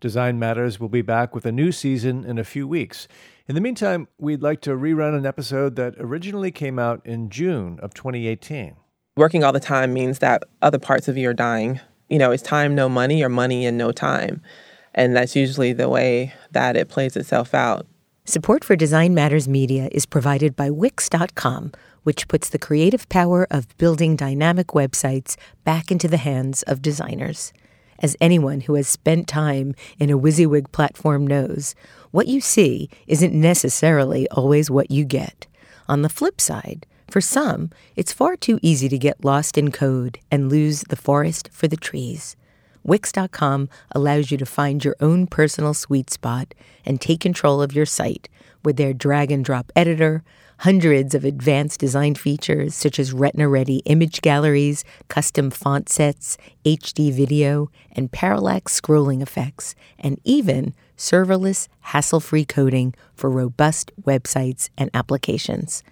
Design Matters will be back with a new season in a few weeks. In the meantime, we'd like to rerun an episode that originally came out in June of 2018. Working all the time means that other parts of you are dying. You know, it's time, no money, or money and no time. And that's usually the way that it plays itself out. Support for Design Matters Media is provided by Wix.com, which puts the creative power of building dynamic websites back into the hands of designers. As anyone who has spent time in a WYSIWYG platform knows, what you see isn't necessarily always what you get. On the flip side, for some, it's far too easy to get lost in code and lose the forest for the trees. Wix.com allows you to find your own personal sweet spot and take control of your site with their drag and drop editor, hundreds of advanced design features such as retina ready image galleries, custom font sets, HD video, and parallax scrolling effects, and even serverless, hassle free coding for robust websites and applications.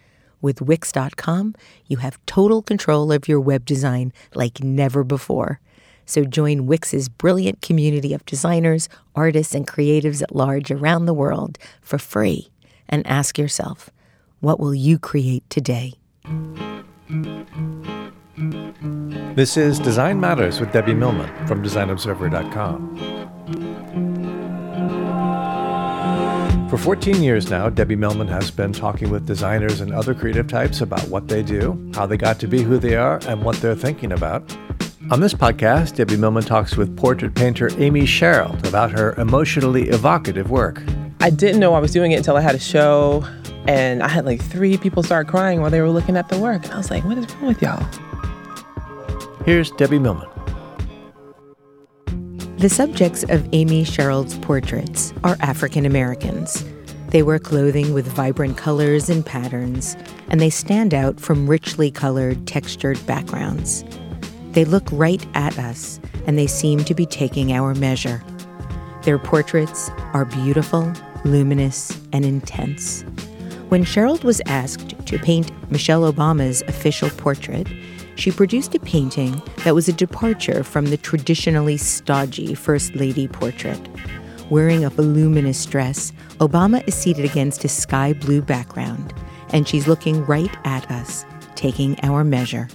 With Wix.com, you have total control of your web design like never before. So join Wix's brilliant community of designers, artists, and creatives at large around the world for free and ask yourself, what will you create today? This is Design Matters with Debbie Millman from DesignObserver.com. For 14 years now, Debbie Millman has been talking with designers and other creative types about what they do, how they got to be who they are, and what they're thinking about. On this podcast, Debbie Millman talks with portrait painter Amy Sherald about her emotionally evocative work. I didn't know I was doing it until I had a show and I had like three people start crying while they were looking at the work. And I was like, what is wrong with y'all? Here's Debbie Millman. The subjects of Amy Sherald's portraits are African Americans. They wear clothing with vibrant colors and patterns, and they stand out from richly colored, textured backgrounds. They look right at us, and they seem to be taking our measure. Their portraits are beautiful, luminous, and intense. When Sherald was asked to paint Michelle Obama's official portrait, she produced a painting that was a departure from the traditionally stodgy First Lady portrait. Wearing a voluminous dress, Obama is seated against a sky blue background, and she's looking right at us, taking our measure.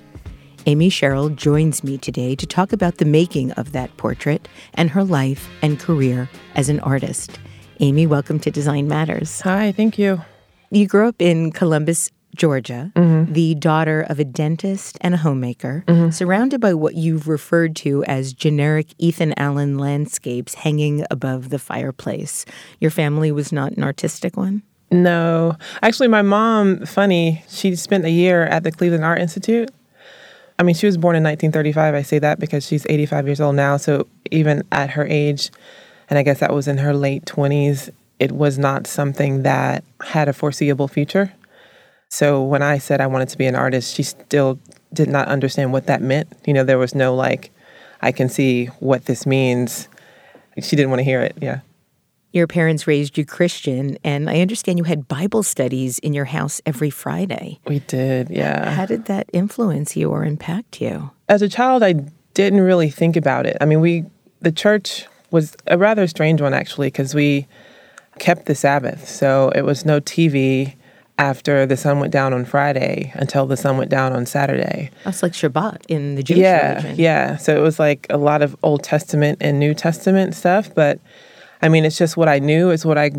Amy Sherald joins me today to talk about the making of that portrait and her life and career as an artist. Amy, welcome to Design Matters. Hi, thank you. You grew up in Columbus, Georgia, mm-hmm. the daughter of a dentist and a homemaker, mm-hmm. surrounded by what you've referred to as generic Ethan Allen landscapes hanging above the fireplace. Your family was not an artistic one? No. Actually, my mom, funny, she spent a year at the Cleveland Art Institute. I mean, she was born in 1935. I say that because she's 85 years old now. So even at her age, and I guess that was in her late 20s, it was not something that had a foreseeable future. So when I said I wanted to be an artist, she still did not understand what that meant. You know, there was no like, I can see what this means. She didn't want to hear it. Yeah. Your parents raised you Christian, and I understand you had Bible studies in your house every Friday. We did, yeah. How did that influence you or impact you? As a child, I didn't really think about it. I mean, we, the church was a rather strange one actually, because we, kept the Sabbath. So it was no TV after the sun went down on Friday until the sun went down on Saturday. That's like Shabbat in the Jewish yeah, religion. Yeah, so it was like a lot of Old Testament and New Testament stuff. But I mean, it's just what I knew. It's what I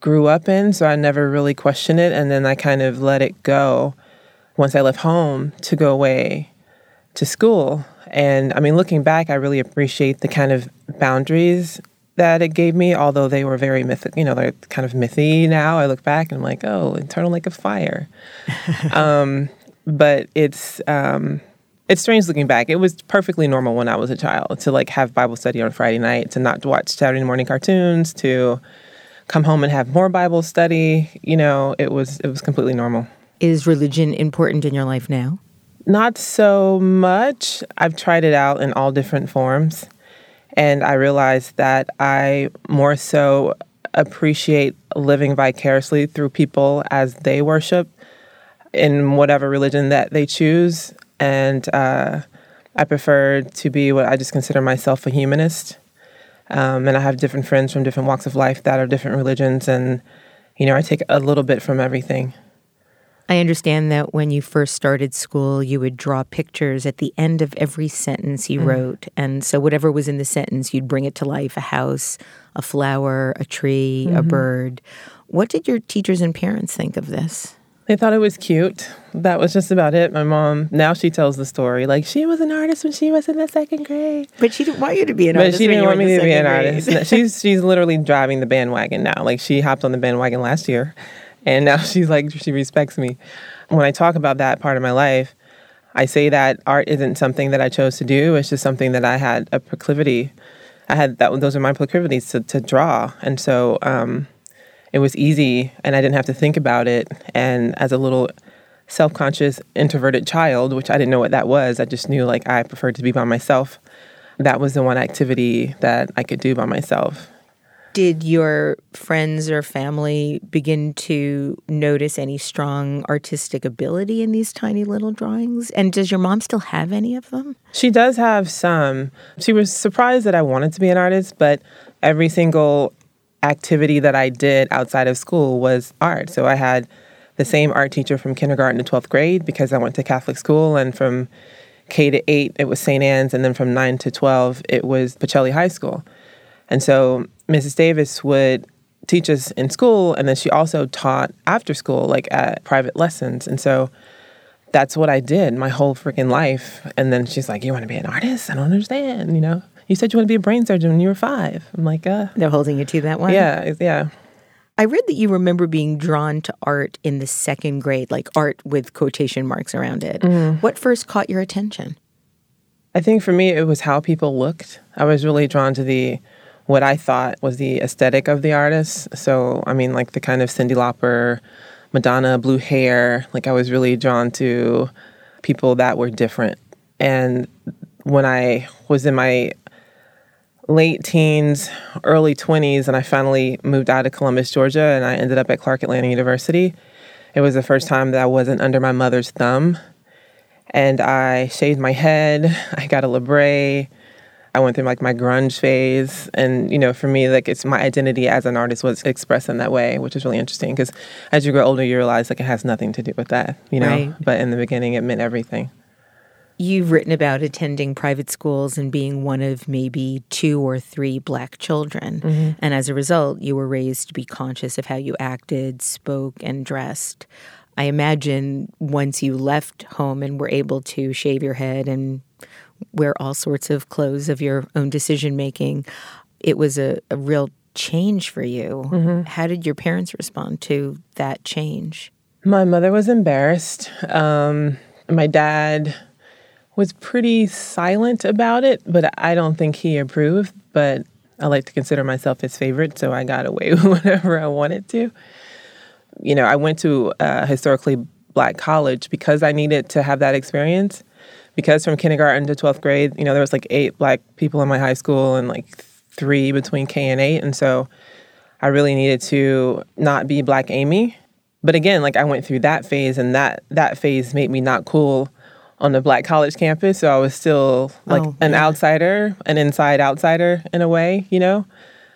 grew up in. So I never really questioned it. And then I kind of let it go once I left home to go away to school. And I mean, looking back, I really appreciate the kind of boundaries that it gave me, although they were very mythic, you know, they're kind of mythy now. I look back and I'm like, oh, internal lake of fire. um, but it's um, it's strange looking back. It was perfectly normal when I was a child to like have Bible study on Friday night, to not watch Saturday morning cartoons, to come home and have more Bible study. You know, it was it was completely normal. Is religion important in your life now? Not so much. I've tried it out in all different forms. And I realized that I more so appreciate living vicariously through people as they worship in whatever religion that they choose. And uh, I prefer to be what I just consider myself a humanist. Um, and I have different friends from different walks of life that are different religions. And, you know, I take a little bit from everything. I understand that when you first started school, you would draw pictures at the end of every sentence you mm. wrote. And so, whatever was in the sentence, you'd bring it to life a house, a flower, a tree, mm-hmm. a bird. What did your teachers and parents think of this? They thought it was cute. That was just about it. My mom, now she tells the story. Like, she was an artist when she was in the second grade. But she didn't want you to be an but artist. But she didn't want me to be an grade. artist. she's, she's literally driving the bandwagon now. Like, she hopped on the bandwagon last year. And now she's like, she respects me. When I talk about that part of my life, I say that art isn't something that I chose to do. It's just something that I had a proclivity. I had that. Those are my proclivities to, to draw. And so, um, it was easy and I didn't have to think about it. And as a little self conscious, introverted child, which I didn't know what that was, I just knew like I preferred to be by myself. That was the one activity that I could do by myself. Did your friends or family begin to notice any strong artistic ability in these tiny little drawings? And does your mom still have any of them? She does have some. She was surprised that I wanted to be an artist, but every single activity that I did outside of school was art. So I had the same art teacher from kindergarten to 12th grade because I went to Catholic school, and from K to 8, it was St. Anne's, and then from 9 to 12, it was Pacelli High School. And so Mrs. Davis would teach us in school, and then she also taught after school, like at private lessons. And so that's what I did my whole freaking life. And then she's like, You want to be an artist? I don't understand, you know? You said you want to be a brain surgeon when you were five. I'm like, uh. They're holding you to that one? Yeah, yeah. I read that you remember being drawn to art in the second grade, like art with quotation marks around it. Mm-hmm. What first caught your attention? I think for me, it was how people looked. I was really drawn to the what I thought was the aesthetic of the artist. So, I mean, like the kind of Cyndi Lauper, Madonna, blue hair. Like, I was really drawn to people that were different. And when I was in my late teens, early 20s, and I finally moved out of Columbus, Georgia, and I ended up at Clark Atlanta University. It was the first time that I wasn't under my mother's thumb. And I shaved my head, I got a labre. I went through like my grunge phase, and you know, for me, like it's my identity as an artist was expressed in that way, which is really interesting because as you grow older, you realize like it has nothing to do with that, you know. Right. But in the beginning, it meant everything. You've written about attending private schools and being one of maybe two or three black children. Mm-hmm. And as a result, you were raised to be conscious of how you acted, spoke, and dressed. I imagine once you left home and were able to shave your head and wear all sorts of clothes of your own decision making, it was a, a, real change for you. Mm-hmm. How did your parents respond to that change? My mother was embarrassed. Um, my dad was pretty silent about it, but I don't think he approved. But I like to consider myself his favorite, so I got away with whatever I wanted to. You know, I went to a historically black college because I needed to have that experience. Because from kindergarten to 12th grade, you know, there was like eight black people in my high school and like three between K and eight. And so I really needed to not be Black Amy. But again, like I went through that phase and that that phase made me not cool on the black college campus, so I was still like oh, an yeah. outsider, an inside outsider in a way, you know.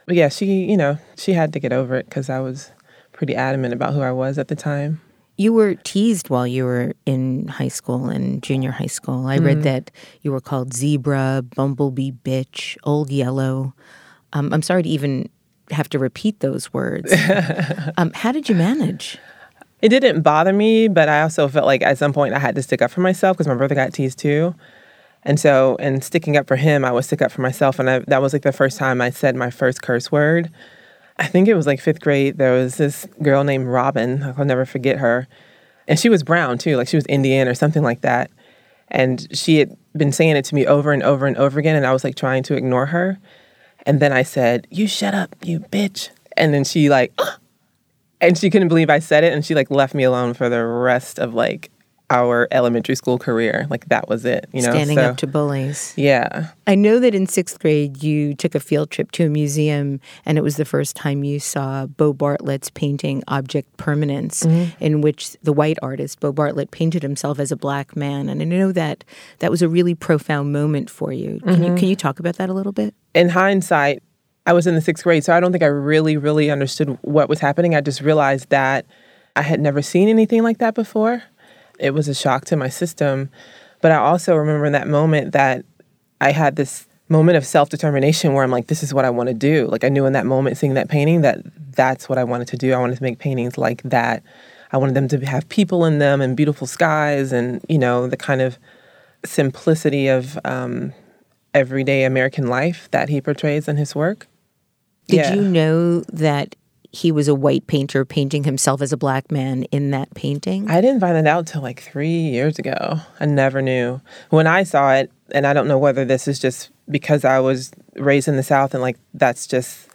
But yeah, she, you know, she had to get over it because I was pretty adamant about who I was at the time. You were teased while you were in high school and junior high school. I mm-hmm. read that you were called zebra, bumblebee bitch, old yellow. Um, I'm sorry to even have to repeat those words. um, how did you manage? it didn't bother me, but I also felt like at some point I had to stick up for myself because my brother got teased too. And so, in sticking up for him, I would stick up for myself. And I, that was like the first time I said my first curse word. I think it was like fifth grade. There was this girl named Robin. I'll never forget her. And she was brown too, like she was Indian or something like that. And she had been saying it to me over and over and over again. And I was like trying to ignore her. And then I said, You shut up, you bitch. And then she like, and she couldn't believe I said it, and she like left me alone for the rest of like our elementary school career. Like that was it, you know. Standing so, up to bullies. Yeah. I know that in sixth grade you took a field trip to a museum, and it was the first time you saw Bo Bartlett's painting "Object Permanence," mm-hmm. in which the white artist Bo Bartlett painted himself as a black man. And I know that that was a really profound moment for you. Can mm-hmm. you can you talk about that a little bit? In hindsight, I was in the sixth grade, so I don't think I really, really understood what was happening. I just realized that I had never seen anything like that before. It was a shock to my system. But I also remember in that moment that I had this moment of self determination where I'm like, this is what I want to do. Like I knew in that moment seeing that painting that that's what I wanted to do. I wanted to make paintings like that. I wanted them to have people in them and beautiful skies and, you know, the kind of simplicity of um, everyday American life that he portrays in his work. Did Yeah. you know that he was a white painter painting himself as a black man in that painting? I didn't find that out till like three years ago. I never knew. When I saw it, and I don't know whether this is just because I was raised in the South and like that's just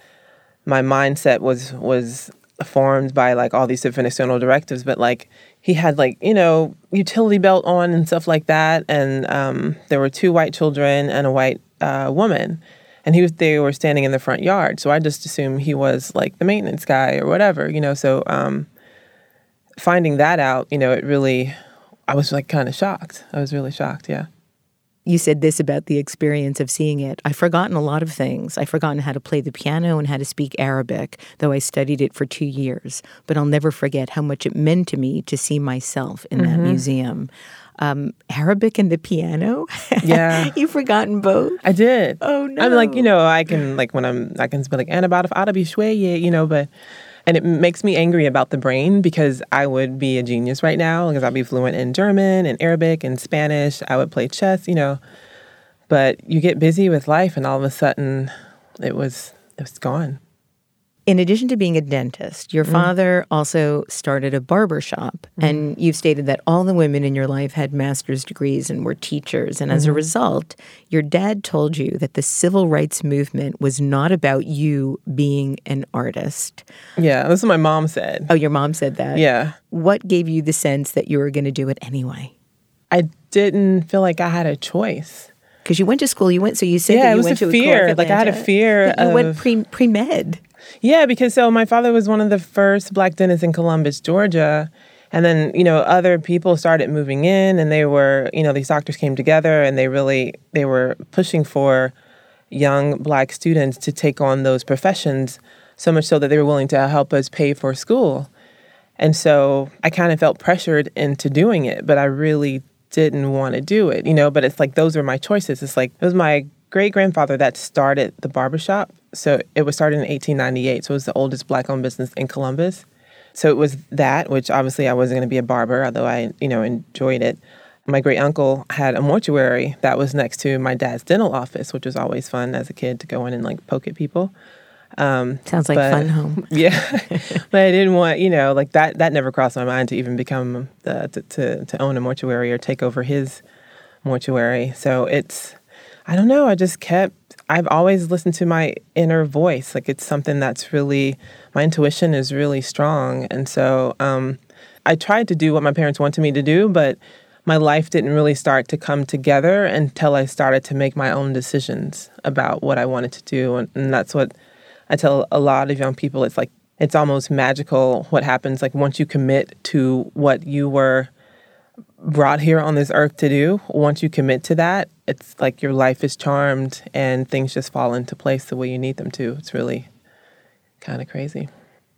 my mindset was was formed by like all these different external directives, but like he had like, you know, utility belt on and stuff like that. And um, there were two white children and a white uh, woman. And he was they were standing in the front yard. So I just assumed he was like the maintenance guy or whatever, you know. So um finding that out, you know, it really, I was like kind of shocked. I was really shocked. Yeah. you said this about the experience of seeing it. I've forgotten a lot of things. I've forgotten how to play the piano and how to speak Arabic, though I studied it for two years. But I'll never forget how much it meant to me to see myself in that museum. Um, Arabic and the piano? Yeah. You've forgotten both? I did. Oh, no! I'm like, you know, I can like when I'm I can be like Anabat Arabi shweye, you know, but and it makes me angry about the brain because I would be a genius right now because I'd be fluent in German and Arabic and Spanish. I would play chess, you know. But you get busy with life and all of a sudden it was it was gone. In addition to being a dentist, your Mm. father also started a barber shop. And you've stated that all the women in your life had master's degrees and were teachers. And Mm-hmm. as a result, your dad told you that the civil rights movement was not about you being an artist. Yeah, that's what my mom said. Oh, your mom said that? Yeah. What gave you the sense that you were going to do it anyway? I didn't feel like I had a choice. Because you went to school, you went, so you said Yeah, that it you was went a to fear. Like, I had a fear that you went pre pre med. Yeah, because so my father was one of the first black dentists in Columbus, Georgia. And then, you know, other people started moving in and they were, you know, these doctors came together and they really they were pushing for young black students to take on those professions so much so that they were willing to help us pay for school. And so I kind of felt pressured into doing it, but I really didn't want to do it, you know. But it's like those were my choices. It's like it was my great grandfather that started the barbershop. So it was started in 1898. So it was the oldest black owned business in Columbus. So it was that, which obviously I wasn't going to be a barber, although I, you know, enjoyed it. My great uncle had a mortuary that was next to my dad's dental office, which was always fun as a kid to go in and like poke at people. Um, Sounds like But- fun home. Yeah, but I didn't want you know like that. That never crossed my mind to even become the to, to to own a mortuary or take over his mortuary. So it's I don't know. I just kept. I've always listened to my inner voice. Like it's something that's really my intuition is really strong, and so um, I tried to do what my parents wanted me to do, but my life didn't really start to come together until I started to make my own decisions about what I wanted to do, and, and that's what I tell a lot of young people it's like it's almost magical what happens like once you commit to what you were brought here on this earth to do. Once you commit to that, it's like your life is charmed and things just fall into place the way you need them to. It's really kind of crazy.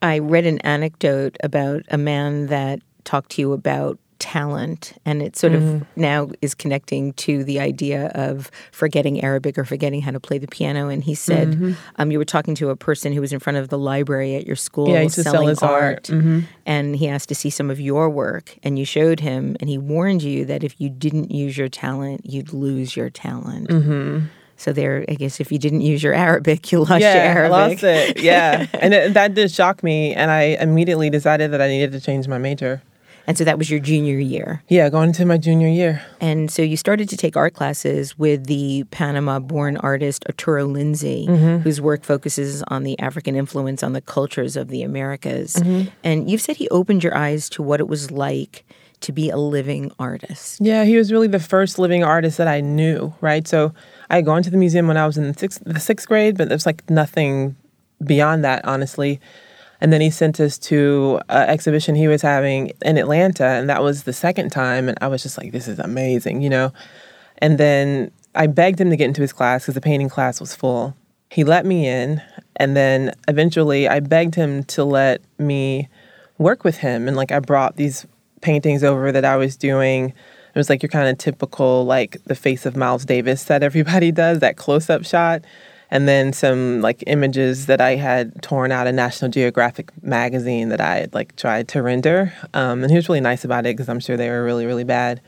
I read an anecdote about a man that talked to you about talent, and it sort of now is connecting to the idea of forgetting Arabic or forgetting how to play the piano. And he said um, you were talking to a person who was in front of the library at your school Yeah, to sell selling his art. and he asked to see some of your work, and you showed him, and he warned you that if you didn't use your talent, you'd lose your talent. Mm-hmm. So there, I guess, if you didn't use your Arabic, you lost your yeah, I Arabic. lost it. Yeah, and it, that did shock me, and I immediately decided that I needed to change my major. And so that was your junior year. Yeah, going into my junior year. And so you started to take art classes with the Panama born artist Arturo Lindsay, Mm-hmm. whose work focuses on the African influence on the cultures of the Americas. Mm-hmm. And you've said he opened your eyes to what it was like to be a living artist. Yeah, he was really the first living artist that I knew, right? So I had gone to the museum when I was in the sixth, the sixth grade, but there's like nothing beyond that, honestly. And then he sent us to an exhibition he was having in Atlanta, and that was the second time. And I was just like, this is amazing, you know? And then I begged him to get into his class because the painting class was full. he let me in. And then eventually I begged him to let me work with him. And like I brought these paintings over that I was doing. It was like your kind of typical, like the face of Miles Davis that everybody does, that close up shot. And then some like images that I had torn out of National Geographic magazine that I had like tried to render. Um, and he was really nice about it because I'm sure they were really, really bad.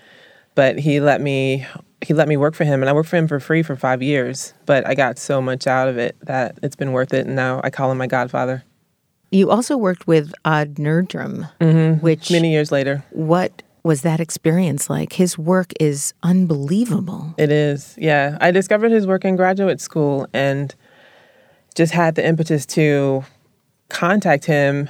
But he let me he let me work for him and I worked for him for free for five years. But I got so much out of it that it's been worth it and now I call him my godfather. You also worked with Odd Nerdrum, mm-hmm. which many years later. What was that experience like? His work is unbelievable. It is, yeah. I discovered his work in graduate school and just had the impetus to contact him.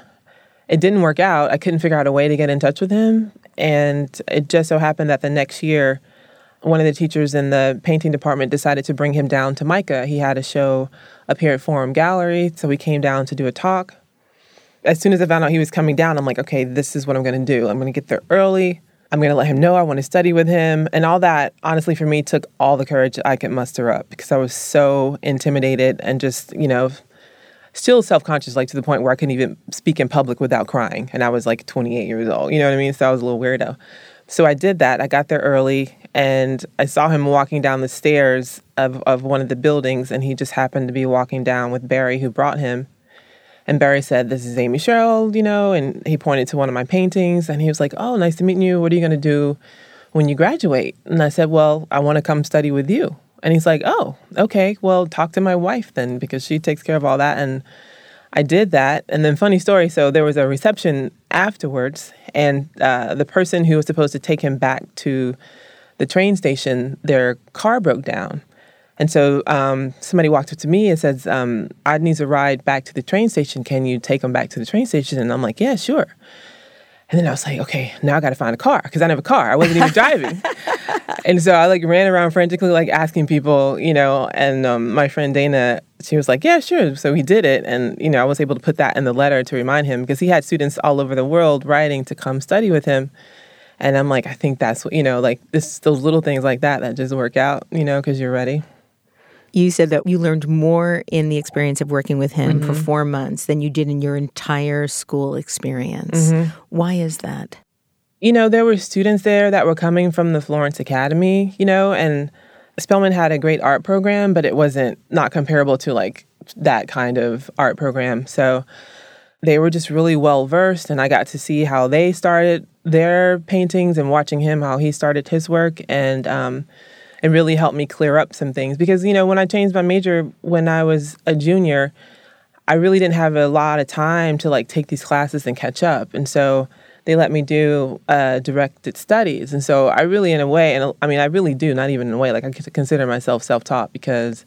It didn't work out. I couldn't figure out a way to get in touch with him. And it just so happened that the next year, one of the teachers in the painting department decided to bring him down to MICA. He had a show up here at Forum Gallery, so we came down to do a talk as soon as I found out he was coming down, I'm like, okay, this is what I'm going to do. I'm going to get there early. I'm going to let him know I want to study with him. And all that, honestly, for me, took all the courage I could muster up because I was so intimidated and just, you know, still self conscious, like to the point where I couldn't even speak in public without crying. And I was like 28 years old. You know what I mean? So I was a little weirdo. So I did that. I got there early and I saw him walking down the stairs of, of one of the buildings. And he just happened to be walking down with Barry, who brought him. And Barry said, This is Amy Sherald, you know, and he pointed to one of my paintings and he was like, Oh, nice to meet you. What are you going to do when you graduate? And I said, Well, I want to come study with you. And he's like, Oh, okay. Well, talk to my wife then because she takes care of all that. And I did that. And then, funny story so there was a reception afterwards, and uh, the person who was supposed to take him back to the train station, their car broke down. And so um, somebody walked up to me and says, um, "I need a ride back to the train station. Can you take him back to the train station?" And I'm like, "Yeah, sure." And then I was like, "Okay, now I got to find a car because I didn't have a car. I wasn't even driving." and so I like ran around frantically, like asking people, you know. And um, my friend Dana, she was like, "Yeah, sure." So he did it, and you know, I was able to put that in the letter to remind him because he had students all over the world writing to come study with him. And I'm like, I think that's what you know, like this, those little things like that that just work out, you know, because you're ready. You said that you learned more in the experience of working with him mm-hmm. for four months than you did in your entire school experience. Mm-hmm. Why is that? You know, there were students there that were coming from the Florence Academy, you know, and Spelman had a great art program, but it wasn't not comparable to like that kind of art program. So they were just really well versed, and I got to see how they started their paintings and watching him how he started his work and um, it really helped me clear up some things. Because you know when I changed my major when I was a junior, I really didn't have a lot of time to like take these classes and catch up, and so they let me do uh, directed studies, and so I really, in a way, and I mean, I really do, not even in a way, like I consider myself self-taught because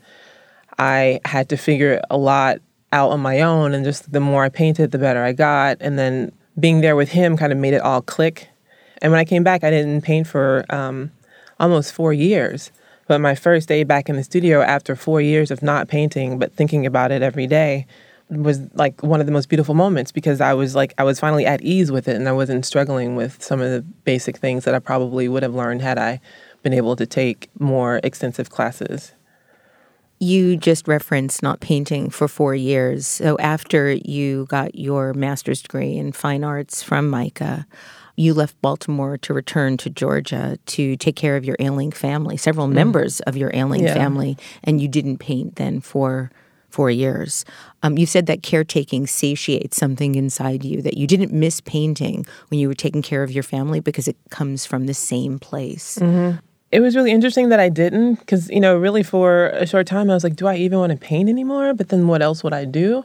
I had to figure a lot out on my own, and just the more I painted, the better I got, and then being there with him kind of made it all click. And when I came back, I didn't paint for um, almost four years. But my first day back in the studio after four years of not painting, but thinking about it every day, was like one of the most beautiful moments because I was like, I was finally at ease with it and I wasn't struggling with some of the basic things that I probably would have learned had I been able to take more extensive classes. You just referenced not painting for four years. So after you got your master's degree in fine arts from MICA, you left Baltimore to return to Georgia to take care of your ailing family, several mm. members of your ailing yeah. family, and you didn't paint then for four years. Um, you said that caretaking satiates something inside you, that you didn't miss painting when you were taking care of your family because it comes from the same place. Mm-hmm. It was really interesting that I didn't because, you know, really for a short time I was like, do I even want to paint anymore? But then what else would I do?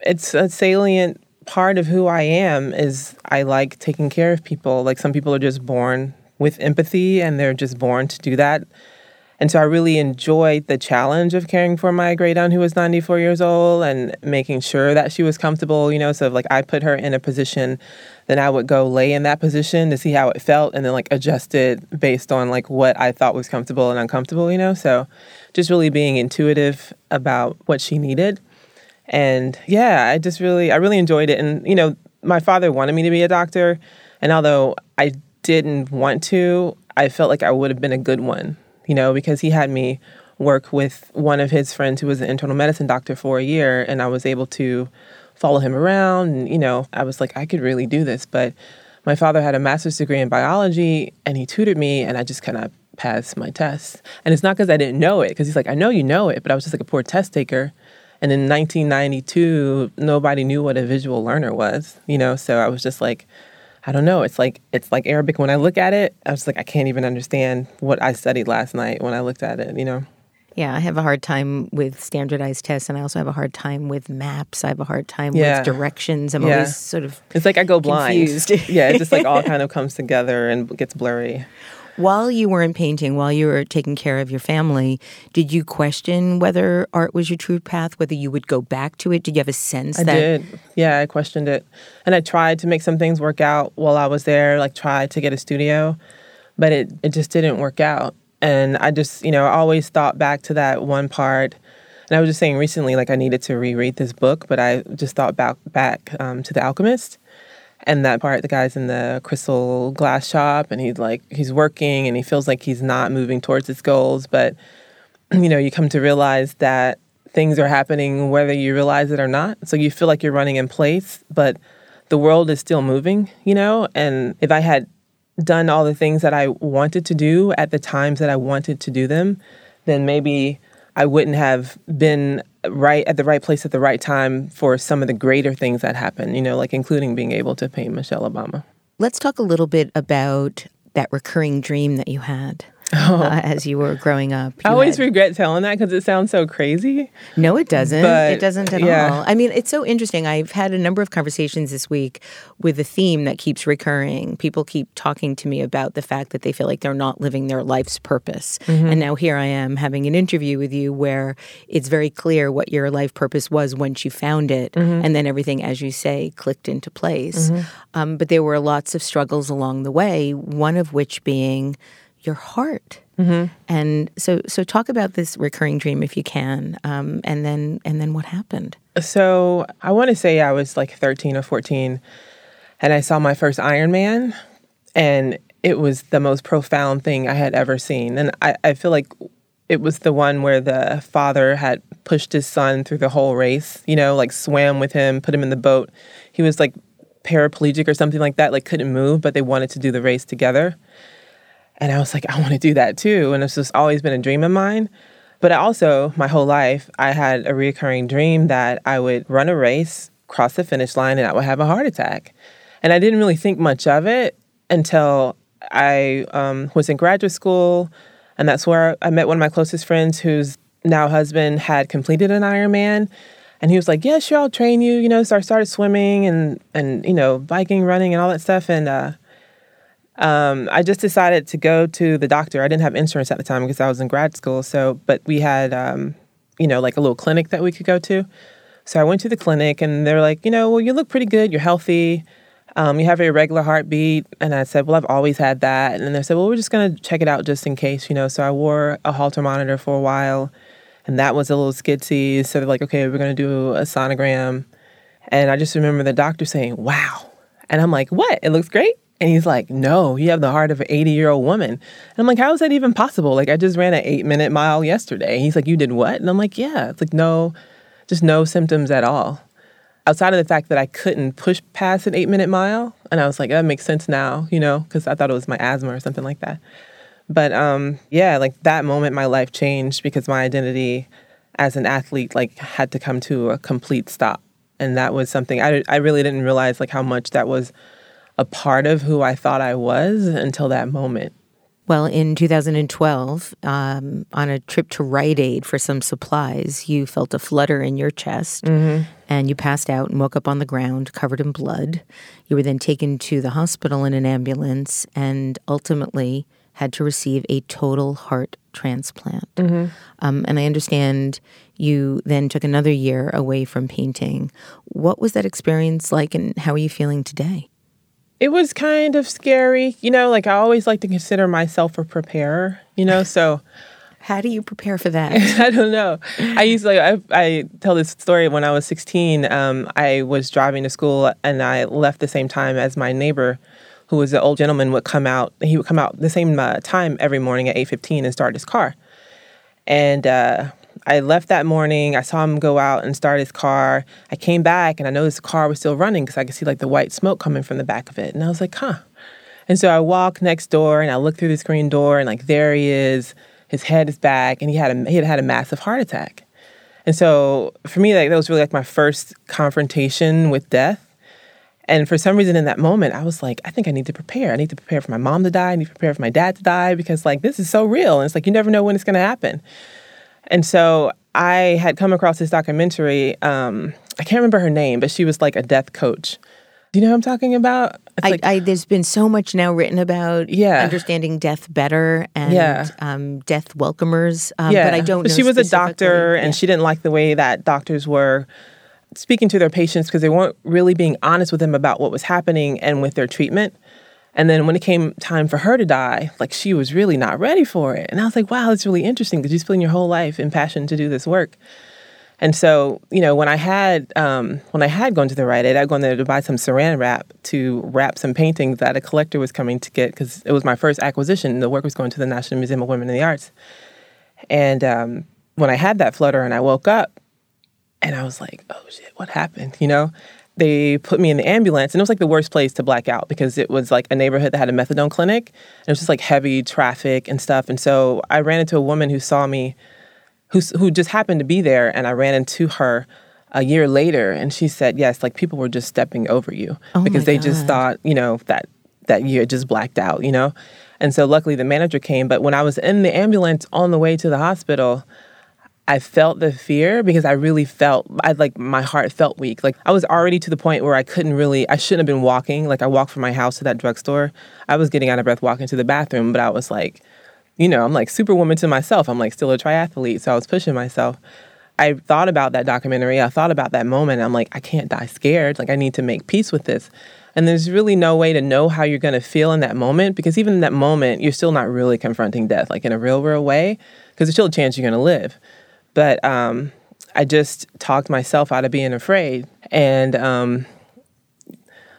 It's a salient part of who I am is I like taking care of people. Like some people are just born with empathy and they're just born to do that. And so I really enjoyed the challenge of caring for my great aunt who was 94 years old and making sure that she was comfortable, you know. So, like, I put her in a position, then I would go lay in that position to see how it felt and then, like, adjust it based on, like, what I thought was comfortable and uncomfortable, you know. So, just really being intuitive about what she needed. And yeah, I just really, I really enjoyed it. And, you know, my father wanted me to be a doctor. And although I didn't want to, I felt like I would have been a good one, you know, because he had me work with one of his friends who was an internal medicine doctor for a year, and I was able to follow him around. And, you know, I was like, I could really do this. But my father had a master's degree in biology and he tutored me, and I just kind of passed my tests. And it's not because I didn't know it, because he's like, I know you know it, but I was just like a poor test taker. And in 1992, nobody knew what a visual learner was, you know? So I was just like, I don't know. It's like it's like Arabic. When I look at it, I was like, I can't even understand what I studied last night when I looked at it, you know? Yeah, I have a hard time with standardized tests, and I also have a hard time with maps. I have a hard time yeah. with directions. I'm yeah. always sort of it's like I go blind. Confused. yeah, it just like all kind of comes together and gets blurry. While you weren't painting, while you were taking care of your family, did you question whether art was your true path? Whether you would go back to it? Did you have a sense that I that? did. Yeah, I questioned it, and I tried to make some things work out while I was there. Like tried to get a studio, but it it just didn't work out. And I just, you know, I always thought back to that one part. And I was just saying recently, like I needed to reread this book, but I just thought back back um, to The Alchemist, and that part, the guy's in the crystal glass shop, and he's like he's working, and he feels like he's not moving towards his goals, but you know, you come to realize that things are happening whether you realize it or not. So you feel like you're running in place, but the world is still moving, you know. And if I had done all the things that I wanted to do at the times that I wanted to do them, then maybe I wouldn't have been right at the right place at the right time for some of the greater things that happened, you know, like including being able to paint Michelle Obama. Let's talk a little bit about that recurring dream that you had oh. uh, as you were growing up. I always had... regret telling that because it sounds so crazy. No, it doesn't. But, it doesn't at yeah. all. I mean, it's so interesting. I've had a number of conversations this week with a theme that keeps recurring. People keep talking to me about the fact that they feel like they're not living their life's purpose. Mm-hmm. And now here I am having an interview with you where it's very clear what your life purpose was once you found it. Mm-hmm. And then everything, as you say, clicked into place. Mm-hmm. Um, but there were lots of struggles along the way, one of which being your heart. Mm-hmm. And so, so talk about this recurring dream if you can, um, and then and then what happened. So I want to say I was like thirteen or fourteen, and I saw my first Ironman, and it was the most profound thing I had ever seen. And I, I feel like it was the one where the father had pushed his son through the whole race. You know, like swam with him, put him in the boat. He was like paraplegic or something like that, like couldn't move, but they wanted to do the race together. And I was like, I want to do that too. And it's just always been a dream of mine. But I also, my whole life, I had a recurring dream that I would run a race, cross the finish line, and I would have a heart attack. And I didn't really think much of it until I um, was in graduate school. And that's where I met one of my closest friends whose now husband had completed an Ironman. And he was like, Yeah, sure, I'll train you. You know, so I started swimming and, and you know, biking, running, and all that stuff. And uh, um, I just decided to go to the doctor. I didn't have insurance at the time because I was in grad school. So, but we had, um, you know, like a little clinic that we could go to. So I went to the clinic and they're like, you know, well, you look pretty good. You're healthy. Um, you have a irregular heartbeat. And I said, well, I've always had that. And then they said, well, we're just going to check it out just in case, you know. So I wore a Holter monitor for a while and that was a little skitsy. So they're like, okay, we're going to do a sonogram. And I just remember the doctor saying, wow. And I'm like, what? It looks great. And he's like, No, you have the heart of an 80 year old woman. And I'm like, How is that even possible? Like, I just ran an eight minute mile yesterday. he's like, You did what? And I'm like, Yeah. It's like, no, just no symptoms at all. Outside of the fact that I couldn't push past an eight minute mile. And I was like, That makes sense now, you know, because I thought it was my asthma or something like that. But um, yeah, like that moment, my life changed because my identity as an athlete like had to come to a complete stop. And that was something I, I really didn't realize like how much that was a part of who I thought I was until that moment. Well, in 2012, um, on a trip to Rite Aid for some supplies, you felt a flutter in your chest mm-hmm. and you passed out and woke up on the ground covered in blood. You were then taken to the hospital in an ambulance and ultimately had to receive a total heart transplant. Mm-hmm. Um, and I understand you then took another year away from painting. What was that experience like and how are you feeling today? It was kind of scary. You know, like I always like to consider myself a preparer, you know, so. How do you prepare for that? I don't know. I used to, like, I, I tell this story when I was 16. Um, I was driving to school and I left the same time as my neighbor, who was an old gentleman, would come out. He would come out the same uh, time every morning at 8.15 and start his car. And uh, I left that morning. I saw him go out and start his car. I came back and I noticed the car was still running because I could see like the white smoke coming from the back of it. And I was like, huh. And so I walk next door and I look through the screen door and like there he is. His head is back and he had a, he had had a massive heart attack. And so for me, like that was really like my first confrontation with death. And for some reason in that moment, I was like, I think I need to prepare. I need to prepare for my mom to die. I need to prepare for my dad to die because like this is so real. And it's like you never know when it's gonna happen. And so I had come across this documentary. Um, I can't remember her name, but she was like a death coach. Do you know what I'm talking about? I, like, I, there's been so much now written about Yeah. understanding death better and Yeah. um, death welcomers, um, but I don't know. she was a doctor, and Yeah. she didn't like the way that doctors were speaking to their patients because they weren't really being honest with them about what was happening and with their treatment. And then when it came time for her to die, like she was really not ready for it. And I was like, wow, that's really interesting because you spend your whole life in passion to do this work. And so, you know, when I had um, when I had gone to the Rite Aid, I'd gone there to buy some Saran wrap to wrap some paintings that a collector was coming to get because it was my first acquisition. The work was going to the National Museum of Women in the Arts. And um, when I had that flutter and I woke up, and I was like, oh shit, what happened? You know? They put me in the ambulance, and it was like the worst place to black out because it was like a neighborhood that had a methadone clinic. And it was just like heavy traffic and stuff. And so I ran into a woman who saw me, who, who just happened to be there, and I ran into her a year later, and she said, yes, like people were just stepping over you Oh because they just thought, you know, that that you had just blacked out, you know? And so luckily the manager came. But when I was in the ambulance on the way to the hospital, I felt the fear because I really felt I like my heart felt weak. Like I was already to the point where I couldn't really I shouldn't have been walking. Like I walked from my house to that drugstore. I was getting out of breath walking to the bathroom, but I was like, you know, I'm like superwoman to myself. I'm like still a triathlete, so I was pushing myself. I thought about that documentary. I thought about that moment. I'm like, I can't die scared. Like I need to make peace with this. And there's really no way to know how you're going to feel in that moment because even in that moment, you're still not really confronting death, like in a real, real way, because there's still a chance you're going to live. But um, I just talked myself out of being afraid and um,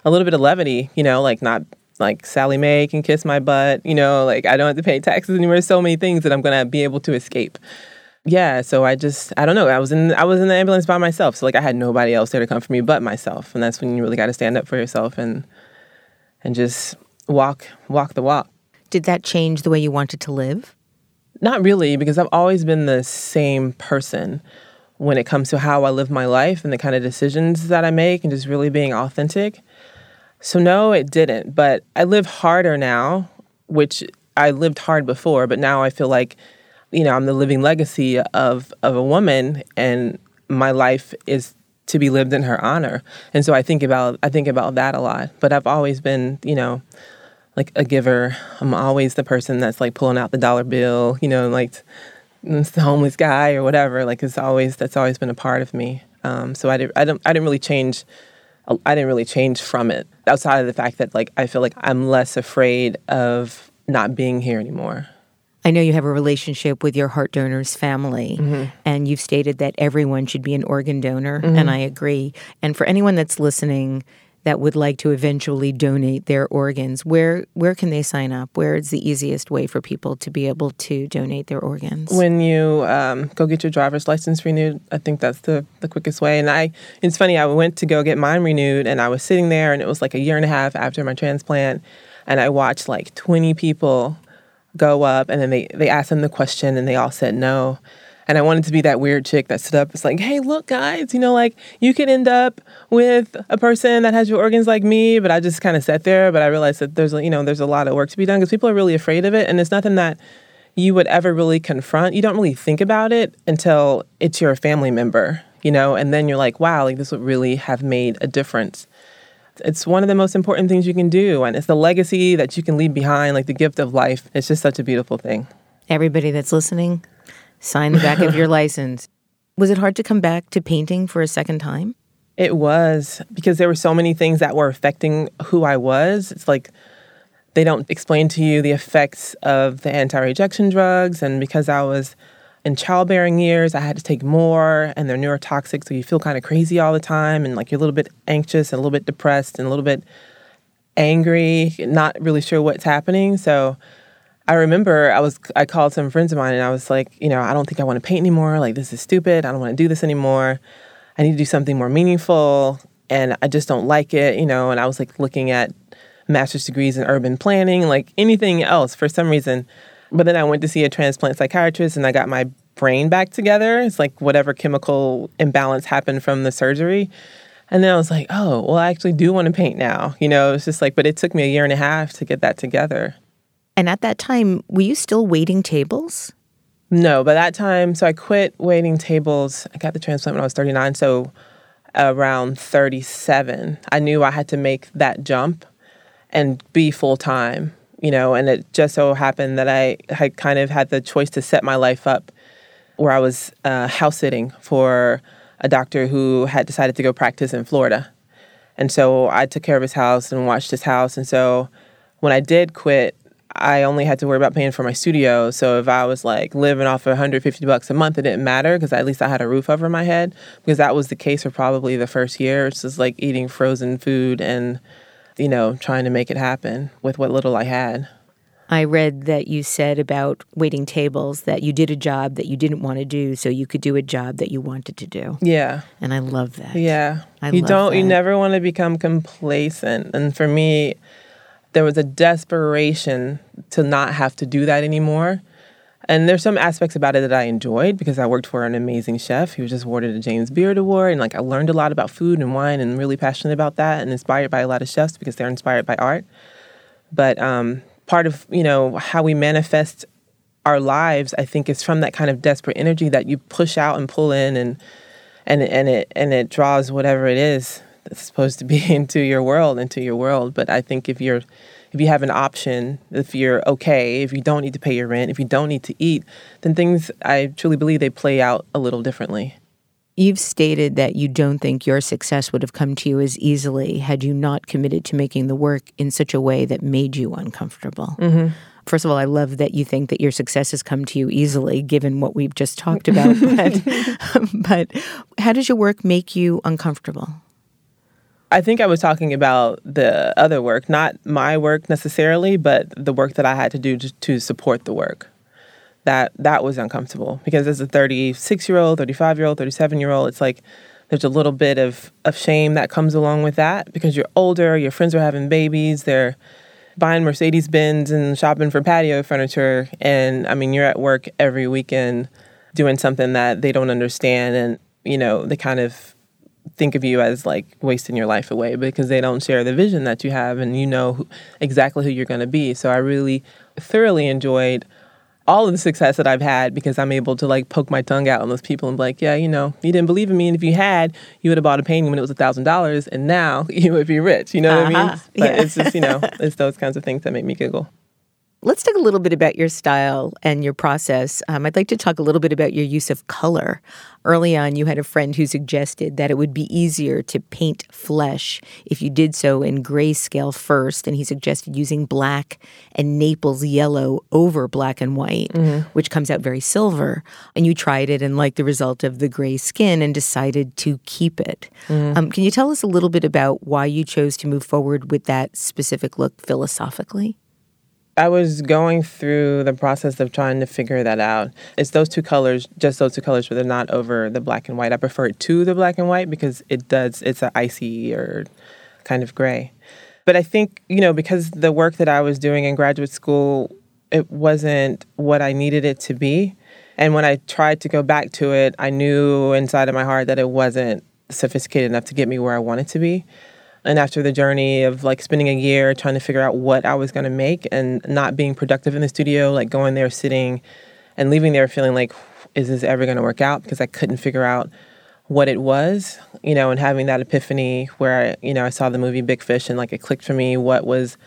a little bit of levity, you know, like not like Sallie Mae can kiss my butt, you know, like I don't have to pay taxes anymore. So many things that I'm going to be able to escape. Yeah, so I just I don't know. I was in I was in the ambulance by myself, so like I had nobody else there to come for me but myself, and that's when you really got to stand up for yourself and and just walk walk the walk. Did that change the way you wanted to live? Not really, because I've always been the same person when it comes to how I live my life and the kind of decisions that I make and just really being authentic. So, no, it didn't. But I live harder now, which I lived hard before, but now I feel like, you know, I'm the living legacy of, of a woman and my life is to be lived in her honor. And so I think about I think about that a lot. But I've always been, you know, like a giver. I'm always the person that's like pulling out the dollar bill, you know, like it's the homeless guy or whatever. Like it's always that's always been a part of me. Um, so I didn't I don't I didn't really change. I didn't really change from it outside of the fact that like I feel like I'm less afraid of not being here anymore. I know you have a relationship with your heart donor's family, Mm-hmm. and you've stated that everyone should be an organ donor, and I agree. And for anyone that's listening that would like to eventually donate their organs, where where can they sign up? Where is the easiest way for people to be able to donate their organs? When you um, go get your driver's license renewed, I think that's the, the quickest way. And I, it's funny, I went to go get mine renewed, and I was sitting there, and it was like a year and a half after my transplant, and I watched like 20 people go up, and then they they asked them the question, and they all said no. And I wanted to be that weird chick that stood up. It's like, hey, look, guys, you know, like you could end up with a person that has your organs like me. But I just kind of sat there. But I realized that there's, you know, there's a lot of work to be done because people are really afraid of it, and it's nothing that you would ever really confront. You don't really think about it until it's your family member, you know, and then you're like, wow, like this would really have made a difference. It's one of the most important things you can do, and it's the legacy that you can leave behind, like the gift of life. It's just such a beautiful thing. Everybody that's listening, sign the back of your license. Was it hard to come back to painting for a second time? It was because there were so many things that were affecting who I was. It's like they don't explain to you the effects of the anti rejection drugs. And because I was in childbearing years, I had to take more, and they're neurotoxic. So you feel kind of crazy all the time, and like you're a little bit anxious and a little bit depressed and a little bit angry, not really sure what's happening. So I remember I was I called some friends of mine and I was like, you know, I don't think I want to paint anymore. Like this is stupid. I don't want to do this anymore. I need to do something more meaningful and I just don't like it, you know, and I was like looking at master's degrees in urban planning, like anything else for some reason. But then I went to see a transplant psychiatrist and I got my brain back together. It's like whatever chemical imbalance happened from the surgery. And then I was like, oh, well, I actually do want to paint now. You know, it's just like, but it took me a year and a half to get that together. And at that time, were you still waiting tables? No, by that time, so I quit waiting tables. I got the transplant when I was 39. So around 37, I knew I had to make that jump and be full time, you know, and it just so happened that I had kind of had the choice to set my life up where I was uh, house sitting for a doctor who had decided to go practice in Florida. And so I took care of his house and watched his house. And so when I did quit, I only had to worry about paying for my studio. So if I was like living off of 150 bucks a month, it didn't matter because at least I had a roof over my head. Because that was the case for probably the first year. It's just like eating frozen food and, you know, trying to make it happen with what little I had. I read that you said about waiting tables that you did a job that you didn't want to do so you could do a job that you wanted to do. Yeah. And I love that. Yeah. I you don't that. you never want to become complacent. And for me, there was a desperation to not have to do that anymore. And there's some aspects about it that I enjoyed because I worked for an amazing chef. He was just awarded a James Beard Award. And like I learned a lot about food and wine and really passionate about that and inspired by a lot of chefs because they're inspired by art. But um, part of you know how we manifest our lives i think is from that kind of desperate energy that you push out and pull in and and and it and it draws whatever it is that's supposed to be into your world into your world but i think if you're if you have an option if you're okay if you don't need to pay your rent if you don't need to eat then things i truly believe they play out a little differently You've stated that you don't think your success would have come to you as easily had you not committed to making the work in such a way that made you uncomfortable. Mm-hmm. First of all, I love that you think that your success has come to you easily, given what we've just talked about. but, but how does your work make you uncomfortable? I think I was talking about the other work, not my work necessarily, but the work that I had to do to, to support the work. That that was uncomfortable because as a 36 year old 35 year old 37 year old it's like there's a little bit of, of shame that comes along with that because you're older your friends are having babies they're buying mercedes benz and shopping for patio furniture and i mean you're at work every weekend doing something that they don't understand and you know they kind of think of you as like wasting your life away because they don't share the vision that you have and you know who, exactly who you're going to be so i really thoroughly enjoyed all of the success that I've had because I'm able to like poke my tongue out on those people and be like, yeah, you know, you didn't believe in me, and if you had, you would have bought a painting when it was a thousand dollars, and now you would be rich. You know uh-huh. what I mean? Uh-huh. But yeah. it's just you know, it's those kinds of things that make me giggle. Let's talk a little bit about your style and your process. Um, I'd like to talk a little bit about your use of color. Early on, you had a friend who suggested that it would be easier to paint flesh if you did so in grayscale first, and he suggested using black and Naples yellow over black and white, mm-hmm. which comes out very silver. And you tried it and liked the result of the gray skin and decided to keep it. Mm-hmm. Um, can you tell us a little bit about why you chose to move forward with that specific look philosophically? I was going through the process of trying to figure that out. It's those two colors, just those two colors, but they're not over the black and white. I prefer it to the black and white because it does, it's an icy or kind of gray. But I think, you know, because the work that I was doing in graduate school, it wasn't what I needed it to be. And when I tried to go back to it, I knew inside of my heart that it wasn't sophisticated enough to get me where I wanted to be. And after the journey of like spending a year trying to figure out what I was going to make and not being productive in the studio, like going there, sitting, and leaving there feeling like, is this ever going to work out? Because I couldn't figure out what it was, you know, and having that epiphany where, I, you know, I saw the movie Big Fish and like it clicked for me what was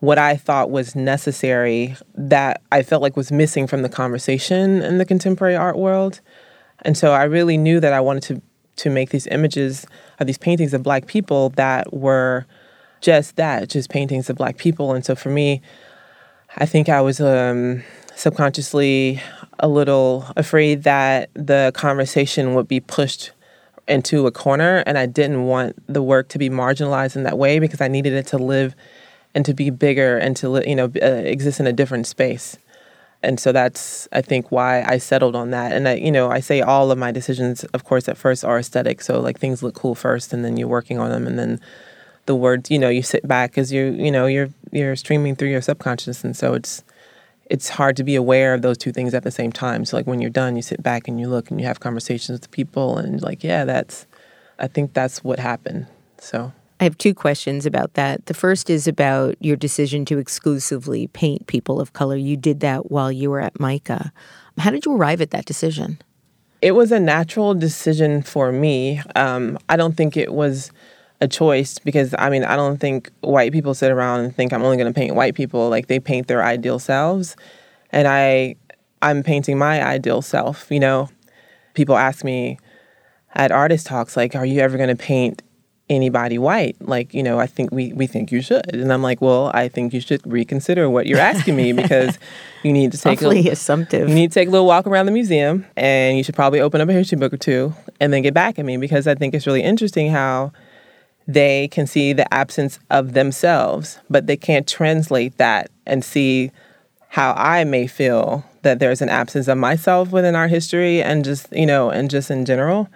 what I thought was necessary that I felt like was missing from the conversation in the contemporary art world. And so I really knew that I wanted to to make these images of these paintings of black people that were just that, just paintings of black people. And so for me, I think I was um, subconsciously a little afraid that the conversation would be pushed into a corner, and I didn't want the work to be marginalized in that way because I needed it to live and to be bigger and to you know uh, exist in a different space and so that's i think why i settled on that. And i you know i say all of my decisions of course at first are aesthetic. So like things look cool first and then you're working on them. And then the words you know you sit back as you you know you're you're streaming through your subconscious. And so it's it's hard to be aware of those two things at the same time. So like when you're done you sit back and you look and you have conversations with people and like yeah that's i think that's what happened. So I have two questions about that. The first is about your decision to exclusively paint people of color. You did that while you were at MICA. How did you arrive at that decision? It was a natural decision for me. Um, I don't think it was a choice because I mean I don't think white people sit around and think I'm only going to paint white people. Like they paint their ideal selves, and I I'm painting my ideal self. You know, people ask me at artist talks like, "Are you ever going to paint anybody white like you know i think we we think you should. And i'm like well i think you should reconsider what you're asking me because you need to take Awfully a, assumptive. you need to take a little walk around the museum and you should probably open up a history book or two and then get back at me because i think it's really interesting how they can see the absence of themselves but they can't translate that and see how i may feel that there's an absence of myself within our history and just you know and just in general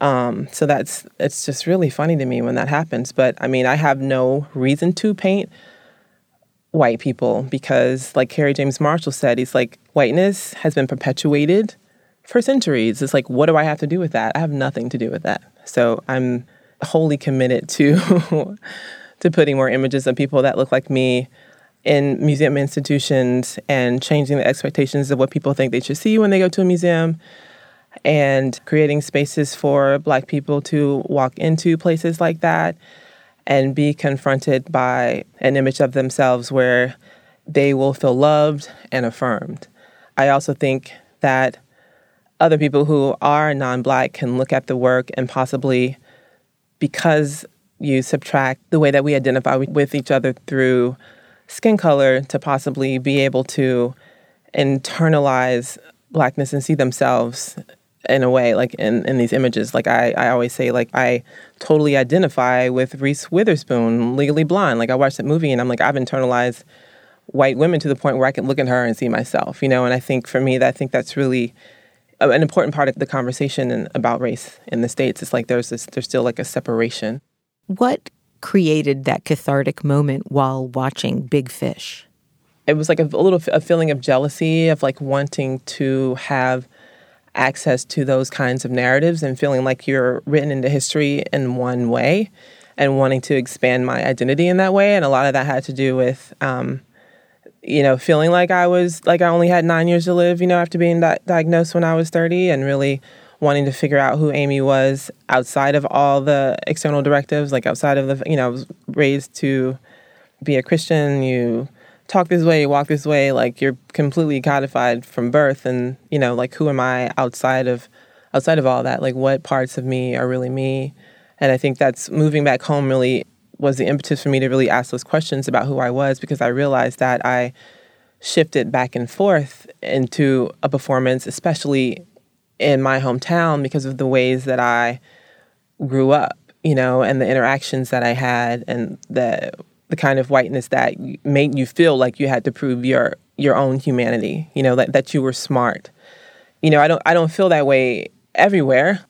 um, so that's it's just really funny to me when that happens. But I mean, I have no reason to paint white people because, like Kerry James Marshall said, he's like whiteness has been perpetuated for centuries. It's like, what do I have to do with that? I have nothing to do with that. So I'm wholly committed to to putting more images of people that look like me in museum institutions and changing the expectations of what people think they should see when they go to a museum and creating spaces for Black people to walk into places like that and be confronted by an image of themselves where they will feel loved and affirmed. I also think that other people who are non Black can look at the work and possibly, because you subtract the way that we identify with each other through skin color, to possibly be able to internalize blackness and see themselves in a way, like in, in these images. Like I, I always say, like I totally identify with Reese Witherspoon, Legally Blonde. Like I watched that movie and I'm like, I've internalized white women to the point where I can look at her and see myself, you know. And I think for me, that I think that's really an important part of the conversation about race in the states. It's like there's this, there's still like a separation. What created that cathartic moment while watching Big Fish? It was like a, a little a feeling of jealousy of like wanting to have access to those kinds of narratives and feeling like you're written into history in one way and wanting to expand my identity in that way. And a lot of that had to do with, um, you know, feeling like I was like I only had nine years to live, you know, after being di- diagnosed when I was 30 and really wanting to figure out who Amy was outside of all the external directives, like outside of the, you know, I was raised to be a Christian. You talk this way, walk this way, like you're completely codified from birth and, you know, like who am I outside of outside of all that? Like what parts of me are really me? And I think that's moving back home really was the impetus for me to really ask those questions about who I was because I realized that I shifted back and forth into a performance, especially in my hometown because of the ways that I grew up, you know, and the interactions that I had and the the kind of whiteness that made you feel like you had to prove your your own humanity. You know, that that you were smart. You know, I don't I don't feel that way everywhere.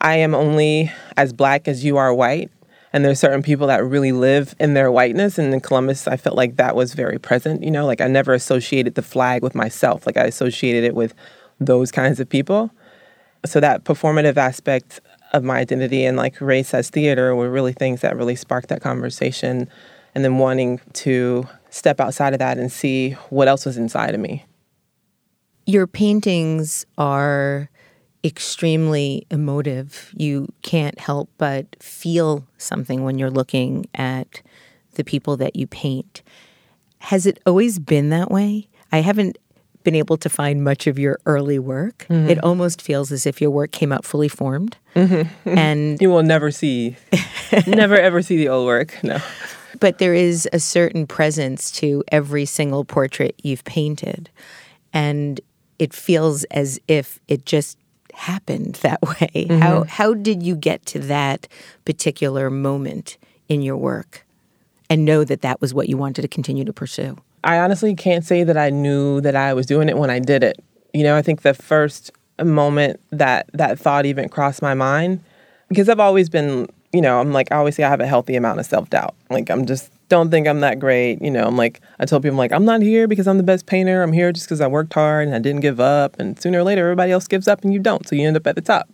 I am only as black as you are white. And there's certain people that really live in their whiteness. And in Columbus, I felt like that was very present. You know, like I never associated the flag with myself. Like I associated it with those kinds of people. So that performative aspect of my identity and like race as theater were really things that really sparked that conversation and then wanting to step outside of that and see what else was inside of me. Your paintings are extremely emotive. You can't help but feel something when you're looking at the people that you paint. Has it always been that way? I haven't been able to find much of your early work. Mm-hmm. It almost feels as if your work came out fully formed. Mm-hmm. And you will never see, never ever see the old work. No. But there is a certain presence to every single portrait you've painted. And it feels as if it just happened that way. Mm-hmm. How how did you get to that particular moment in your work? and know that that was what you wanted to continue to pursue? I honestly can't say that I knew that I was doing it when I did it. You know, I think the first moment that that thought even crossed my mind, because I've always been, you know, I'm like, I always say I have a healthy amount of self doubt. Like, I'm just don't think I'm that great. You know, I'm like, I told people, I'm like, I'm not here because I'm the best painter. I'm here just because I worked hard and I didn't give up. And sooner or later, everybody else gives up and you don't. So you end up at the top.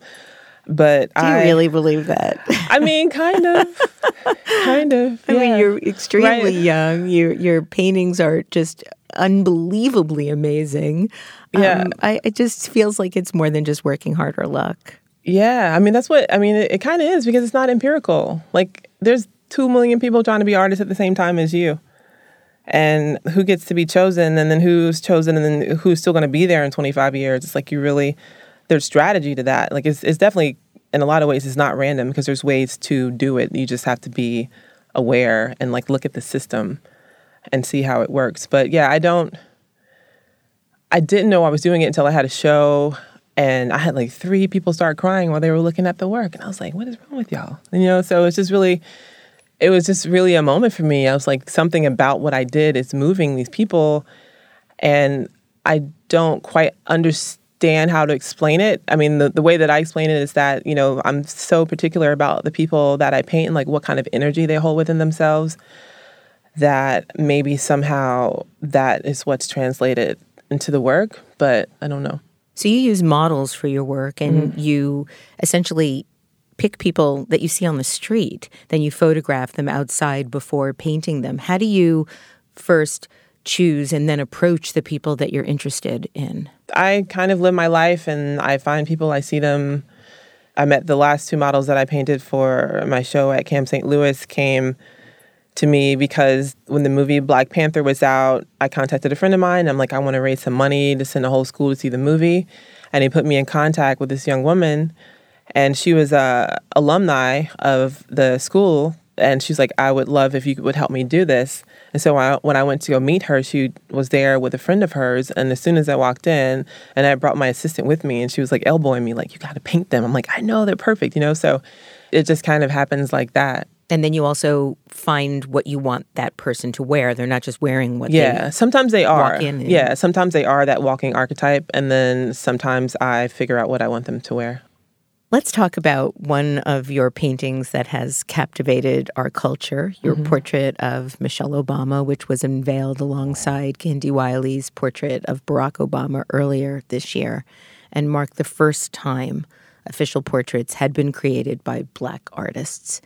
But Do you I really believe that? I mean, kind of, kind of. I mean, you're extremely Right. young. Your your paintings are just unbelievably amazing. Yeah. Um, I, it just feels like it's more than just working hard or luck. Yeah, I mean that's what I mean. It, it kind of is because it's not empirical. Like there's two million people trying to be artists at the same time as you, and who gets to be chosen, and then who's chosen, and then who's still going to be there in 25 years. It's like you really there's strategy to that. Like it's it's definitely in a lot of ways it's not random because there's ways to do it. You just have to be aware and like look at the system and see how it works. But yeah, I don't. I didn't know I was doing it until I had a show and I had like three people start crying while they were looking at the work. And I was like, what is wrong with y'all? And, you know, so it's just really, it was just really a moment for me. I was like, something about what I did is moving these people. And I don't quite understand how to explain it. I mean, the, the way that I explain it is that, you know, I'm so particular about the people that I paint and like what kind of energy they hold within themselves that maybe somehow that is what's translated into the work, but I don't know. So you use models for your work, and mm-hmm. you essentially pick people that you see on the street, then you photograph them outside before painting them. How do you first choose and then approach the people that you're interested in? I kind of live my life and I find people, I see them. I met the last two models that I painted for my show at CAM St. Louis came to me because when the movie Black Panther was out, I contacted a friend of mine. I'm like, I want to raise some money to send a whole school to see the movie. And he put me in contact with this young woman and she was a alumni of the school and she's like i would love if you would help me do this and so I, when i went to go meet her she was there with a friend of hers and as soon as i walked in and i brought my assistant with me and she was like elbowing me like you got to paint them i'm like i know they're perfect you know so it just kind of happens like that And then you also find what you want that person to wear. They're not just wearing what yeah they sometimes they are yeah sometimes they are that walking archetype and then sometimes i figure out what i want them to wear Let's talk about one of your paintings that has captivated our culture, your mm-hmm. portrait of Michelle Obama, which was unveiled alongside Kehinde Wiley's portrait of Barack Obama earlier this year and marked the first time official portraits had been created by black artists.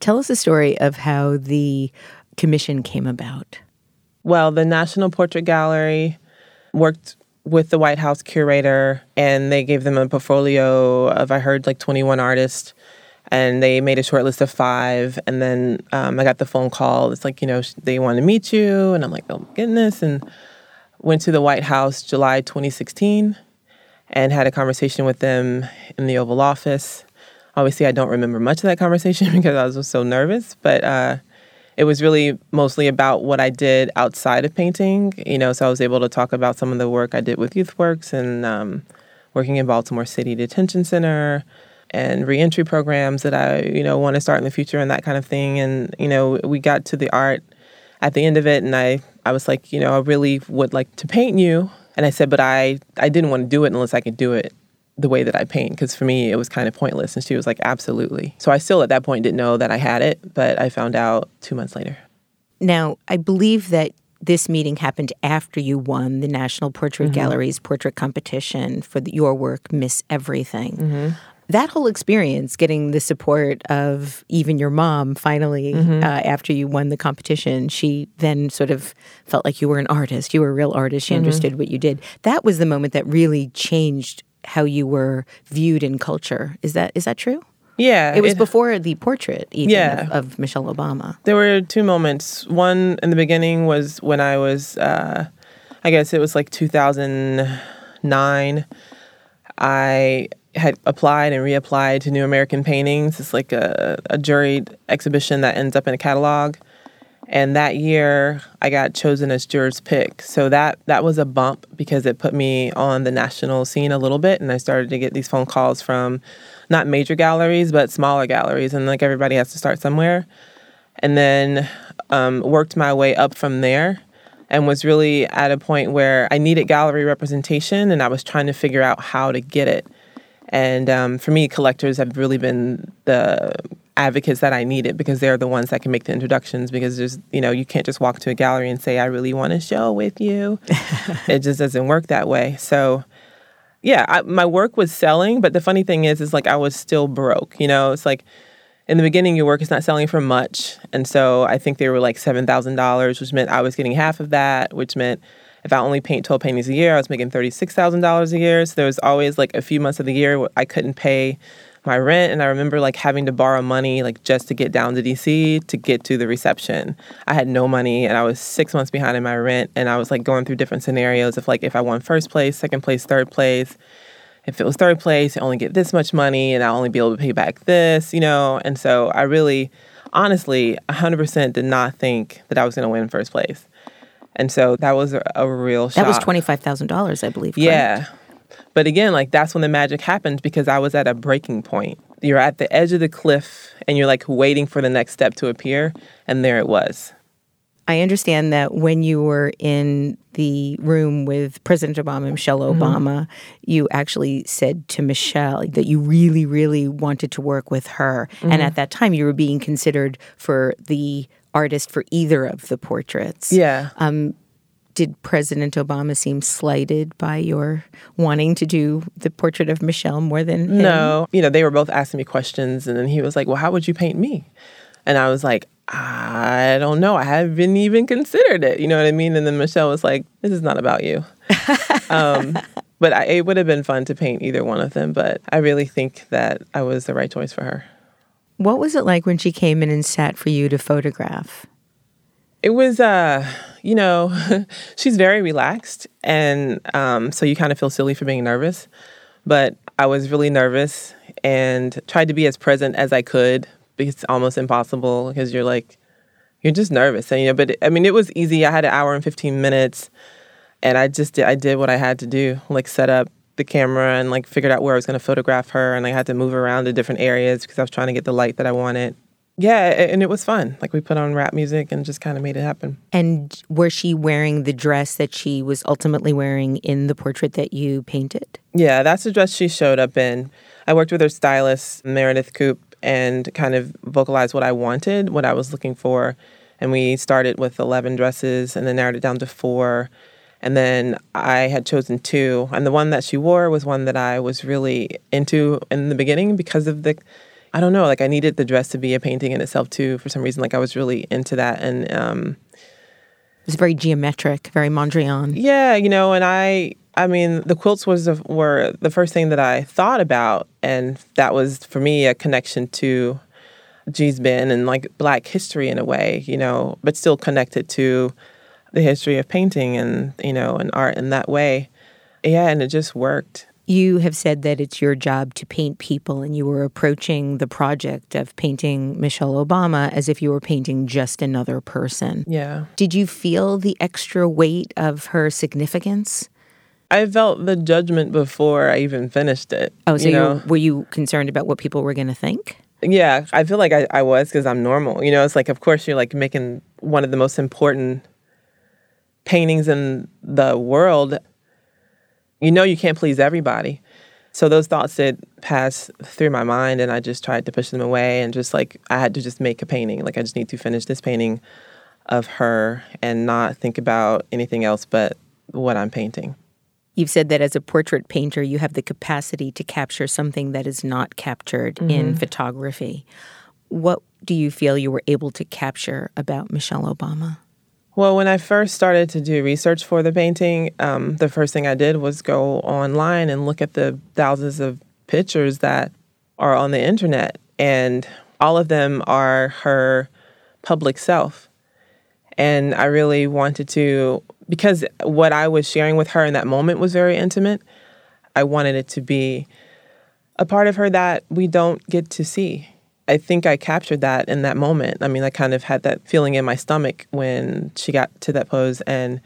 Tell us a story of how the commission came about. Well, the National Portrait Gallery worked with the White House curator, and they gave them a portfolio of, I heard, like 21 artists. And they made a short list of five. And then um, I got the phone call. It's like, you know, they want to meet you. And I'm like, oh, my goodness. And went to the White House July 2016 and had a conversation with them in the Oval Office. Obviously, I don't remember much of that conversation because I was so nervous, but uh, it was really mostly about what I did outside of painting. You know, so I was able to talk about some of the work I did with YouthWorks and um, working in Baltimore City Detention Center and reentry programs that I, you know, want to start in the future and that kind of thing. And you know, we got to the art at the end of it, and I, I was like, you know, I really would like to paint you. And I said, but I, I didn't want to do it unless I could do it the way that I paint because for me it was kind of pointless. And she was like, absolutely. So I still at that point didn't know that I had it, but I found out two months later. Now, I believe that this meeting happened after you won the National Portrait mm-hmm. Gallery's portrait competition for the, your work, Miss Everything. Mm-hmm. That whole experience, getting the support of even your mom finally mm-hmm. uh, after you won the competition, she then sort of felt like you were an artist. You were a real artist. She understood what you did. That was the moment that really changed how you were viewed in culture. Is that is that true? Yeah. It was before the portrait, even Yeah. of, of Michelle Obama. There were two moments. One in the beginning was when I was, uh, I guess it was like 2009. I had applied and reapplied to New American Paintings. It's like a, a juried exhibition that ends up in a catalog. And that year, I got chosen as juror's pick. So that that was a bump because it put me on the national scene a little bit, and I started to get these phone calls from not major galleries but smaller galleries, and like everybody has to start somewhere. and then um, worked my way up from there and was really at a point where I needed gallery representation and I was trying to figure out how to get it. And um, for me, collectors have really been the advocates that I needed because they're the ones that can make the introductions because there's, you know, you can't just walk to a gallery and say, I really want to show with you. it just doesn't work that way. So, yeah, I, my work was selling, but the funny thing is, is like I was still broke. You know, it's like in the beginning, your work is not selling for much. And so I think they were like $7,000, which meant I was getting half of that, which meant if I only paint 12 paintings a year, I was making $36,000 a year. So there was always like a few months of the year where I couldn't pay my rent and I remember like having to borrow money like just to get down to DC to get to the reception. I had no money and I was 6 months behind in my rent and I was like going through different scenarios of like if I won first place, second place, third place. If it was third place, I only get this much money and I'll only be able to pay back this, you know. And so I really honestly 100% did not think that I was going to win first place. And so that was a, a real shock. That was $25,000, I believe. Yeah. But again, like that's when the magic happened because I was at a breaking point. You're at the edge of the cliff and you're like waiting for the next step to appear, and there it was. I understand that when you were in the room with President Obama, and Michelle Obama, you actually said to Michelle that you really, really wanted to work with her. And at that time, you were being considered for the artist for either of the portraits. Yeah. Um, did President Obama seem slighted by your wanting to do the portrait of Michelle more than him? No, you know, they were both asking me questions, and then he was like, Well, how would you paint me? And I was like, I don't know. I haven't even considered it. You know what I mean? And then Michelle was like, This is not about you. um, but I, it would have been fun to paint either one of them, but I really think that I was the right choice for her. What was it like when she came in and sat for you to photograph? It was, uh, you know, she's very relaxed, and um, so you kind of feel silly for being nervous. But I was really nervous and tried to be as present as I could. Because it's almost impossible because you're like, you're just nervous, and you know. But I mean, it was easy. I had an hour and fifteen minutes, and I just did, I did what I had to do, like set up the camera and like figured out where I was going to photograph her, and I had to move around to different areas because I was trying to get the light that I wanted yeah, and it was fun. Like we put on rap music and just kind of made it happen. And was she wearing the dress that she was ultimately wearing in the portrait that you painted? Yeah, that's the dress she showed up in. I worked with her stylist, Meredith Koop, and kind of vocalized what I wanted, what I was looking for. And we started with 11 dresses and then narrowed it down to four. And then I had chosen two. And the one that she wore was one that I was really into in the beginning because of the, I don't know, like I needed the dress to be a painting in itself too for some reason. Like I was really into that. And um, It was very geometric, very Mondrian. Yeah, you know, and I I mean, the quilts was the, were the first thing that I thought about and that was for me a connection to Gee's Bend and like black history in a way, you know, but still connected to the history of painting and, you know, and art in that way. Yeah, and it just worked. You have said that it's your job to paint people, and you were approaching the project of painting Michelle Obama as if you were painting just another person. Yeah. Did you feel the extra weight of her significance? I felt the judgment before I even finished it. Oh, so you know? were you concerned about what people were going to think? Yeah, I feel like I, I was because I'm normal. You know, it's like, of course, you're like making one of the most important paintings in the world. You know, you can't please everybody. So those thoughts did pass through my mind, and I just tried to push them away. And just like, I had to just make a painting. Like, I just need to finish this painting of her and not think about anything else but what I'm painting. You've said that as a portrait painter, you have the capacity to capture something that is not captured in mm-hmm. photography. What do you feel you were able to capture about Michelle Obama? Well, when I first started to do research for the painting, um, the first thing I did was go online and look at the thousands of pictures that are on the internet. And all of them are her public self. And I really wanted to, because what I was sharing with her in that moment was very intimate, I wanted it to be a part of her that we don't get to see. I think I captured that in that moment. I mean, I kind of had that feeling in my stomach when she got to that pose, and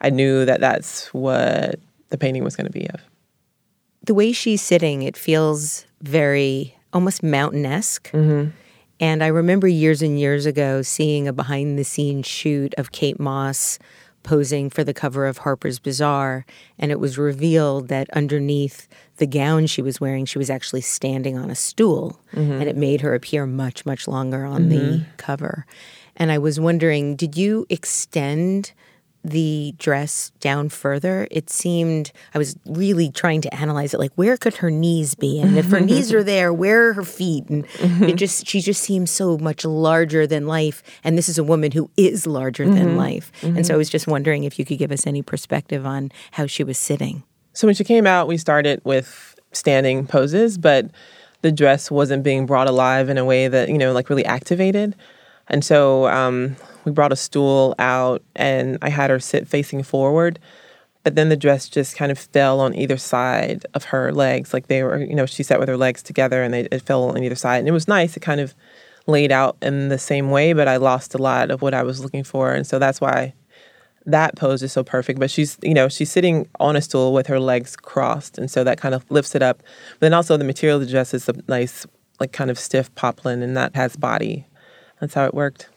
I knew that that's what the painting was going to be of. The way she's sitting, it feels very almost mountain esque. Mm-hmm. And I remember years and years ago seeing a behind the scenes shoot of Kate Moss posing for the cover of Harper's Bazaar. And it was revealed that underneath the gown she was wearing, she was actually standing on a stool. Mm-hmm. And it made her appear much, much longer on mm-hmm. the cover. And I was wondering, did you extend the dress down further, it seemed I was really trying to analyze it like where could her knees be? And if her knees are there, where are her feet? And mm-hmm. it just she just seems so much larger than life. And this is a woman who is larger mm-hmm. than life. Mm-hmm. And so I was just wondering if you could give us any perspective on how she was sitting. So when she came out, we started with standing poses, but the dress wasn't being brought alive in a way that, you know, like really activated. And so um, we brought a stool out and I had her sit facing forward. But then the dress just kind of fell on either side of her legs. Like they were, you know, she sat with her legs together and they, it fell on either side. And it was nice. It kind of laid out in the same way, but I lost a lot of what I was looking for. And so that's why that pose is so perfect. But she's, you know, she's sitting on a stool with her legs crossed. And so that kind of lifts it up. But then also the material of the dress is a nice, like kind of stiff poplin and that has body. That's how it worked.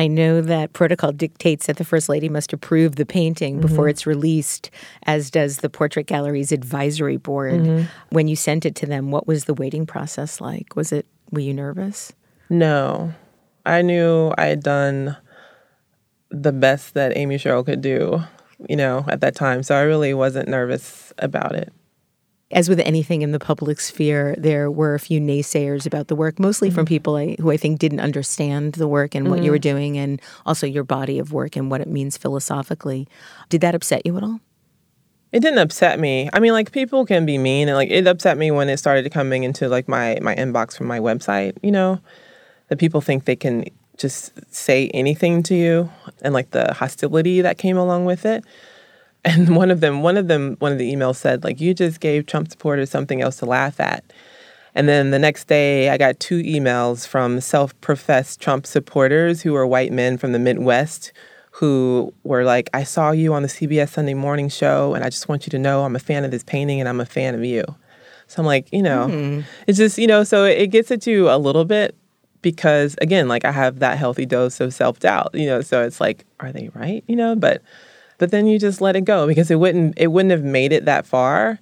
I know that protocol dictates that the First Lady must approve the painting mm-hmm. before it's released, as does the Portrait Gallery's advisory board. Mm-hmm. When you sent it to them, what was the waiting process like? Was it, were you nervous? No. I knew I had done the best that Amy Sherald could do, you know, at that time. So I really wasn't nervous about it. As with anything in the public sphere, there were a few naysayers about the work, mostly mm-hmm. from people I, who I think didn't understand the work and mm-hmm. what you were mm-hmm. doing, and also your body of work and what it means philosophically. Did that upset you at all? It didn't upset me. I mean, like people can be mean, and like it upset me when it started coming into like my my inbox from my website. You know, that people think they can just say anything to you, and like the hostility that came along with it. And one of them, one of them, one of the emails said, like, you just gave Trump supporters something else to laugh at. And then the next day, I got two emails from self professed Trump supporters who were white men from the Midwest who were like, I saw you on the CBS Sunday morning show, and I just want you to know I'm a fan of this painting and I'm a fan of you. So I'm like, you know, mm-hmm. it's just, you know, so it gets at you a little bit because, again, like I have that healthy dose of self doubt, you know, so it's like, are they right? You know, but but then you just let it go because it wouldn't it wouldn't have made it that far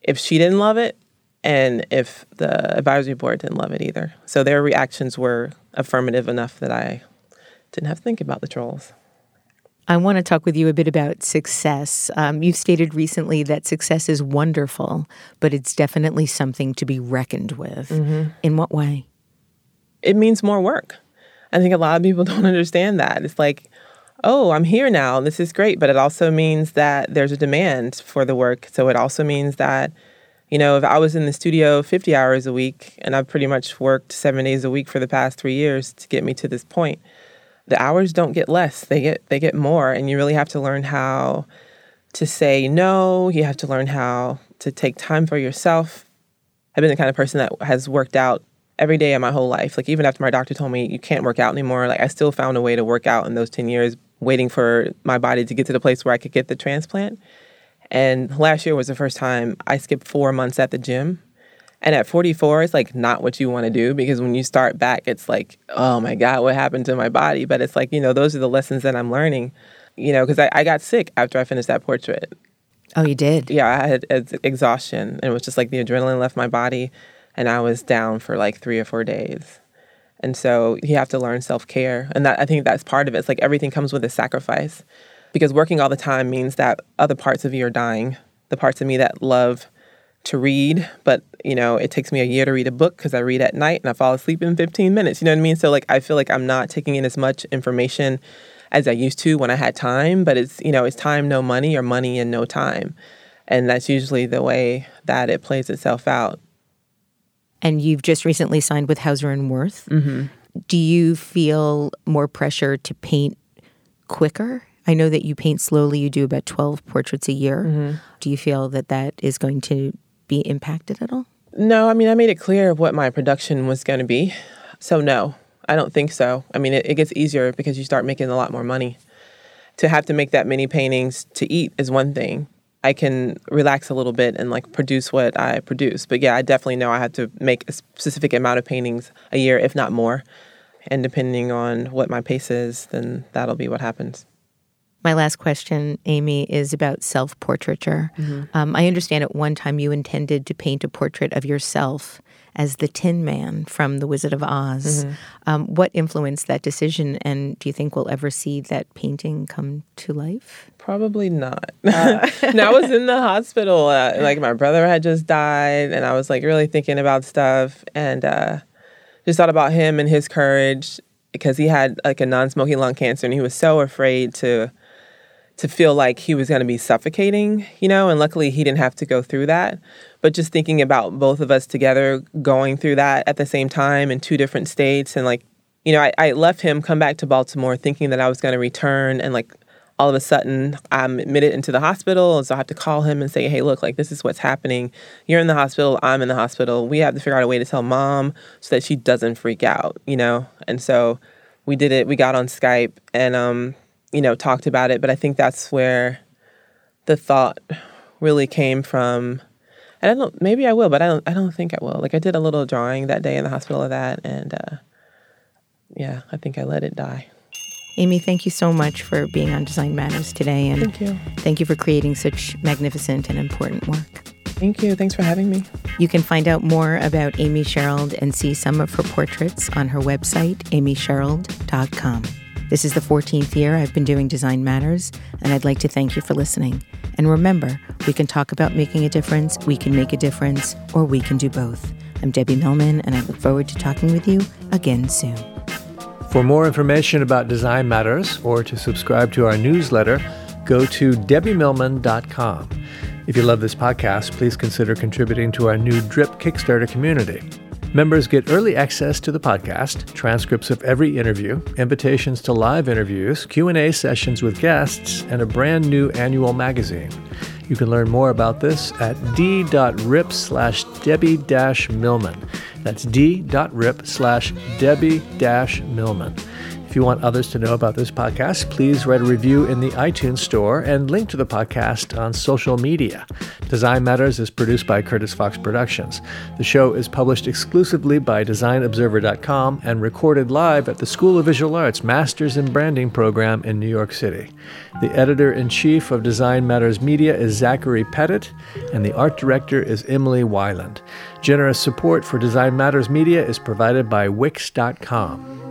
if she didn't love it and if the advisory board didn't love it either. So their reactions were affirmative enough that I didn't have to think about the trolls. I want to talk with you a bit about success. Um, you've stated recently that success is wonderful, but it's definitely something to be reckoned with. Mm-hmm. In what way? It means more work. I think a lot of people don't understand that. It's like oh, I'm here now. This is great. But it also means that there's a demand for the work. So it also means that, you know, if I was in the studio 50 hours a week and I've pretty much worked seven days a week for the past three years to get me to this point, the hours don't get less. They get they get more. And you really have to learn how to say no. You have to learn how to take time for yourself. I've been the kind of person that has worked out every day of my whole life. Like even after my doctor told me you can't work out anymore, like I still found a way to work out in those 10 years waiting for my body to get to the place where I could get the transplant. And last year was the first time I skipped four months at the gym. And at 44, it's like not what you want to do because when you start back, it's like, oh my God, what happened to my body? But it's like, you know, those are the lessons that I'm learning, you know, because I, I got sick after I finished that portrait. Oh, you did? Yeah, I had uh, exhaustion. And it was just like the adrenaline left my body and I was down for like three or four days. And so you have to learn self care. And that I think that's part of it. It's like everything comes with a sacrifice. Because working all the time means that other parts of you are dying. The parts of me that love to read, but you know, it takes me a year to read a book because I read at night and I fall asleep in 15 minutes. You know what I mean? So like I feel like I'm not taking in as much information as I used to when I had time, but it's you know, it's time no money or money and no time. And that's usually the way that it plays itself out and you've just recently signed with Hauser and Wirth. Mm-hmm. Do you feel more pressure to paint quicker? I know that you paint slowly. You do about twelve portraits a year. Mm-hmm. Do you feel that that is going to be impacted at all? No, I mean I made it clear what my production was going to be. So no, I don't think so. I mean it, it gets easier because you start making a lot more money. To have to make that many paintings to eat is one thing, I can relax a little bit and like produce what I produce. But yeah, I definitely know I have to make a specific amount of paintings a year, if not more. And depending on what my pace is, then that'll be what happens. My last question, Amy, is about self portraiture. Mm-hmm. Um, I understand at one time you intended to paint a portrait of yourself as the Tin Man from The Wizard of Oz. Mm-hmm. Um, what influenced that decision, and do you think we'll ever see that painting come to life? Probably not. Uh, no, I was in the hospital. Uh, like my brother had just died, and I was like really thinking about stuff, and uh, just thought about him and his courage because he had like a non-smoking lung cancer, and he was so afraid to to feel like he was going to be suffocating, you know, and luckily he didn't have to go through that. But just thinking about both of us together going through that at the same time in two different states, and like, you know, I, I left him, come back to Baltimore thinking that I was going to return, and like all of a sudden I'm admitted into the hospital. And so I have to call him and say, hey, look, like this is what's happening. You're in the hospital, I'm in the hospital. We have to figure out a way to tell mom so that she doesn't freak out, you know? And so we did it. We got on Skype and um, you know, talked about it, but I think that's where the thought really came from. And I don't maybe I will, but I don't I don't think I will. Like I did a little drawing that day in the hospital of that and uh, yeah, I think I let it die. Amy, thank you so much for being on Design Matters today and thank you. Thank you for creating such magnificent and important work. Thank you. Thanks for having me. You can find out more about Amy Sherald and see some of her portraits on her website, amysherald.com. This is the 14th year I've been doing Design Matters, and I'd like to thank you for listening. And remember, we can talk about making a difference, we can make a difference, or we can do both. I'm Debbie Millman, and I look forward to talking with you again soon. For more information about Design Matters or to subscribe to our newsletter, go to debbiemillman.com. If you love this podcast, please consider contributing to our new DRIP Kickstarter community. Members get early access to the podcast, transcripts of every interview, invitations to live interviews, Q&A sessions with guests, and a brand new annual magazine. You can learn more about this at d.rip slash Debbie Millman. That's d.rip slash Debbie Millman. If you want others to know about this podcast, please write a review in the iTunes Store and link to the podcast on social media. Design Matters is produced by Curtis Fox Productions. The show is published exclusively by DesignObserver.com and recorded live at the School of Visual Arts Masters in Branding program in New York City. The editor in chief of Design Matters Media is Zachary Pettit, and the art director is Emily Weiland. Generous support for Design Matters Media is provided by Wix.com.